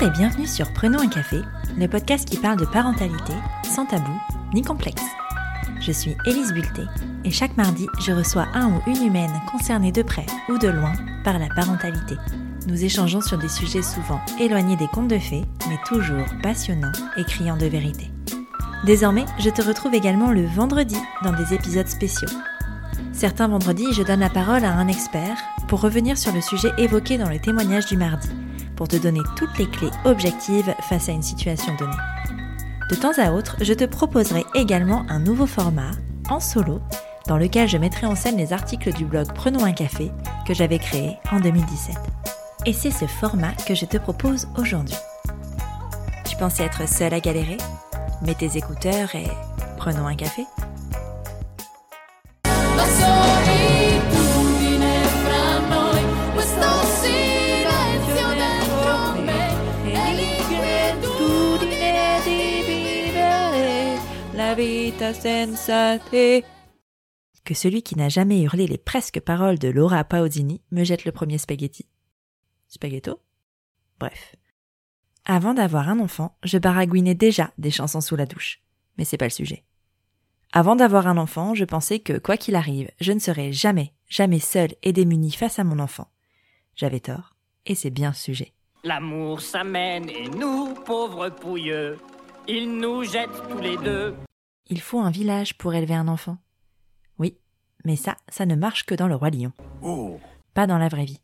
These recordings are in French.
Et bienvenue sur Prenons un café, le podcast qui parle de parentalité sans tabou ni complexe. Je suis Élise Bulté et chaque mardi, je reçois un ou une humaine concernée de près ou de loin par la parentalité. Nous échangeons sur des sujets souvent éloignés des contes de fées, mais toujours passionnants et criants de vérité. Désormais, je te retrouve également le vendredi dans des épisodes spéciaux. Certains vendredis, je donne la parole à un expert pour revenir sur le sujet évoqué dans le témoignage du mardi, pour te donner toutes les clés objectives face à une situation donnée. De temps à autre, je te proposerai également un nouveau format, en solo, dans lequel je mettrai en scène les articles du blog Prenons un café que j'avais créé en 2017. Et c'est ce format que je te propose aujourd'hui. Tu pensais être seul à galérer? Mets tes écouteurs et prenons un café. Sensate. Que celui qui n'a jamais hurlé les presque paroles de Laura Pausini me jette le premier spaghetti. Spaghetto? Bref. Avant d'avoir un enfant, je baragouinais déjà des chansons sous la douche. Mais c'est pas le sujet. Avant d'avoir un enfant, je pensais que, quoi qu'il arrive, je ne serais jamais, jamais seule et démunie face à mon enfant. J'avais tort, et c'est bien le sujet. L'amour s'amène et nous, pauvres pouilleux, il nous jette tous les deux. Il faut un village pour élever un enfant. Oui, mais ça, ça ne marche que dans le roi lion. Oh. Pas dans la vraie vie.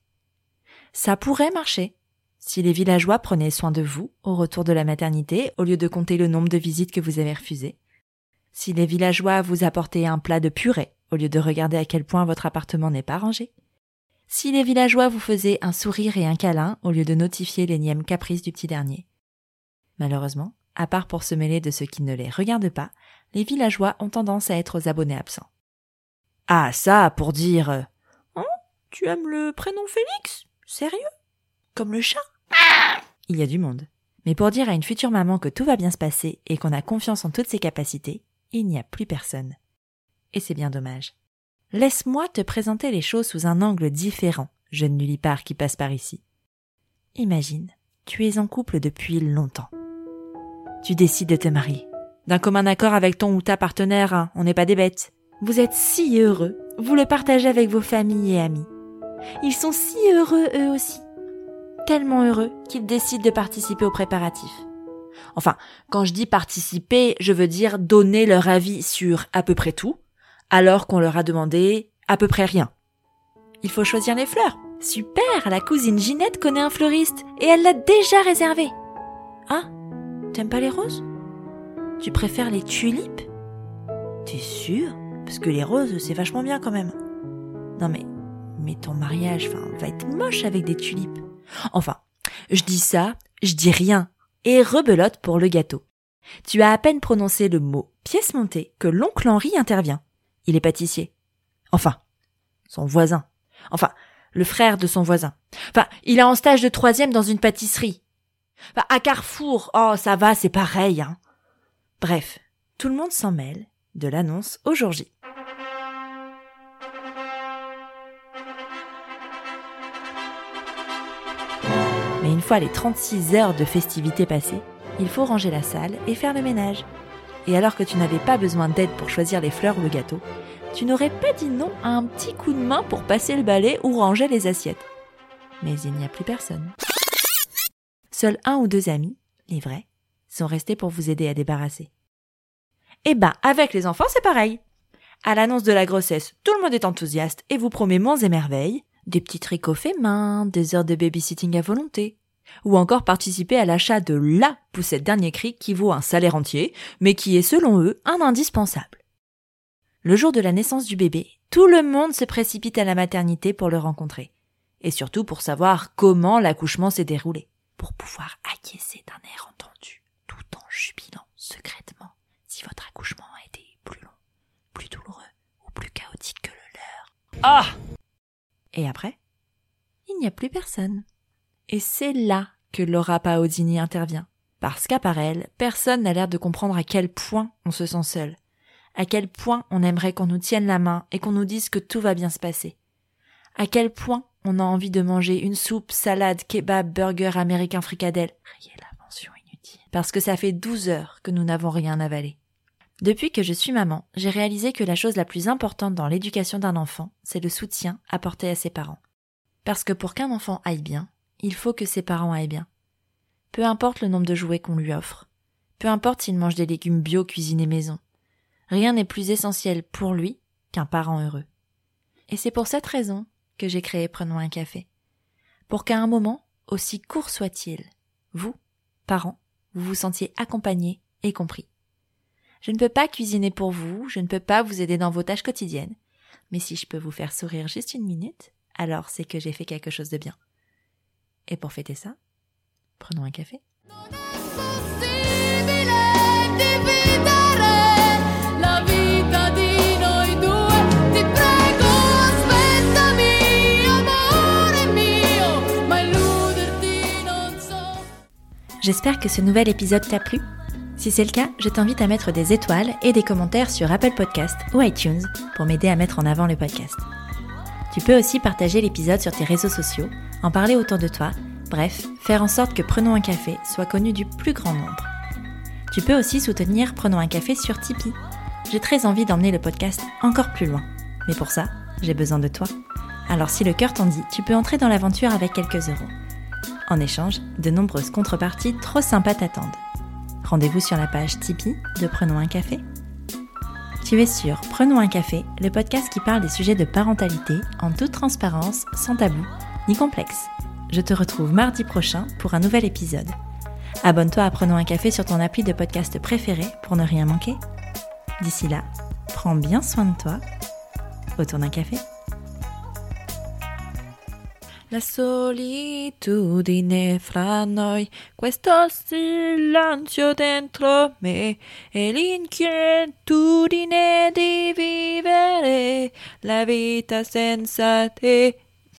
Ça pourrait marcher, si les villageois prenaient soin de vous au retour de la maternité au lieu de compter le nombre de visites que vous avez refusées. Si les villageois vous apportaient un plat de purée au lieu de regarder à quel point votre appartement n'est pas rangé. Si les villageois vous faisaient un sourire et un câlin au lieu de notifier l'énième caprice du petit dernier. Malheureusement, à part pour se mêler de ce qui ne les regarde pas, les villageois ont tendance à être aux abonnés absents. Ah, ça, pour dire, euh, oh, tu aimes le prénom Félix? Sérieux? Comme le chat? Il y a du monde. Mais pour dire à une future maman que tout va bien se passer et qu'on a confiance en toutes ses capacités, il n'y a plus personne. Et c'est bien dommage. Laisse-moi te présenter les choses sous un angle différent, jeune nullipare qui passe par ici. Imagine, tu es en couple depuis longtemps. Tu décides de te marier. D'un commun accord avec ton ou ta partenaire, hein, on n'est pas des bêtes. Vous êtes si heureux, vous le partagez avec vos familles et amis. Ils sont si heureux eux aussi tellement heureux qu'ils décident de participer aux préparatifs. Enfin, quand je dis participer, je veux dire donner leur avis sur à peu près tout, alors qu'on leur a demandé à peu près rien. Il faut choisir les fleurs. Super, la cousine Ginette connaît un fleuriste et elle l'a déjà réservé. Ah, t'aimes pas les roses? Tu préfères les tulipes? T'es sûr? Parce que les roses, c'est vachement bien quand même. Non mais, mais ton mariage, enfin, va être moche avec des tulipes. Enfin, je dis ça, je dis rien, et rebelote pour le gâteau. Tu as à peine prononcé le mot pièce montée que l'oncle Henri intervient. Il est pâtissier. Enfin, son voisin. Enfin, le frère de son voisin. Enfin, il est en stage de troisième dans une pâtisserie. Enfin, à Carrefour, oh, ça va, c'est pareil, hein. Bref, tout le monde s'en mêle de l'annonce au jour J. Mais une fois les 36 heures de festivités passées, il faut ranger la salle et faire le ménage. Et alors que tu n'avais pas besoin d'aide pour choisir les fleurs ou le gâteau, tu n'aurais pas dit non à un petit coup de main pour passer le balai ou ranger les assiettes. Mais il n'y a plus personne. Seuls un ou deux amis, les vrais, sont restés pour vous aider à débarrasser. Eh ben, avec les enfants, c'est pareil. À l'annonce de la grossesse, tout le monde est enthousiaste et vous promet monts et merveilles, des petits tricots faits main, des heures de babysitting à volonté, ou encore participer à l'achat de LA poussette dernier cri qui vaut un salaire entier, mais qui est selon eux un indispensable. Le jour de la naissance du bébé, tout le monde se précipite à la maternité pour le rencontrer, et surtout pour savoir comment l'accouchement s'est déroulé, pour pouvoir acquiescer d'un air entendu, tout en jubilant secrètement si votre accouchement a été plus long, plus douloureux ou plus chaotique que le leur. Ah Et après, il n'y a plus personne. Et c'est là que Laura Paodini intervient. Parce qu'à part elle, personne n'a l'air de comprendre à quel point on se sent seul. À quel point on aimerait qu'on nous tienne la main et qu'on nous dise que tout va bien se passer. À quel point on a envie de manger une soupe, salade, kebab, burger, américain, fricadelle. Riez l'invention inutile. Parce que ça fait 12 heures que nous n'avons rien avalé. Depuis que je suis maman, j'ai réalisé que la chose la plus importante dans l'éducation d'un enfant, c'est le soutien apporté à ses parents. Parce que pour qu'un enfant aille bien, il faut que ses parents aillent bien. Peu importe le nombre de jouets qu'on lui offre. Peu importe s'il mange des légumes bio cuisinés maison. Rien n'est plus essentiel pour lui qu'un parent heureux. Et c'est pour cette raison que j'ai créé Prenons un café. Pour qu'à un moment, aussi court soit-il, vous, parents, vous vous sentiez accompagnés et compris. Je ne peux pas cuisiner pour vous, je ne peux pas vous aider dans vos tâches quotidiennes, mais si je peux vous faire sourire juste une minute, alors c'est que j'ai fait quelque chose de bien. Et pour fêter ça, prenons un café. J'espère que ce nouvel épisode t'a plu. Si c'est le cas, je t'invite à mettre des étoiles et des commentaires sur Apple Podcast ou iTunes pour m'aider à mettre en avant le podcast. Tu peux aussi partager l'épisode sur tes réseaux sociaux, en parler autour de toi, bref, faire en sorte que Prenons un café soit connu du plus grand nombre. Tu peux aussi soutenir Prenons un café sur Tipeee. J'ai très envie d'emmener le podcast encore plus loin. Mais pour ça, j'ai besoin de toi. Alors si le cœur t'en dit, tu peux entrer dans l'aventure avec quelques euros. En échange, de nombreuses contreparties trop sympas t'attendent. Rendez-vous sur la page Tipeee de Prenons un café. Tu es sur Prenons un café, le podcast qui parle des sujets de parentalité en toute transparence, sans tabou ni complexe. Je te retrouve mardi prochain pour un nouvel épisode. Abonne-toi à Prenons un café sur ton appli de podcast préféré pour ne rien manquer. D'ici là, prends bien soin de toi. Autour d'un café. La solitudine fra noi, questo silenzio dentro me e l'inquietudine di vivere la vita senza te.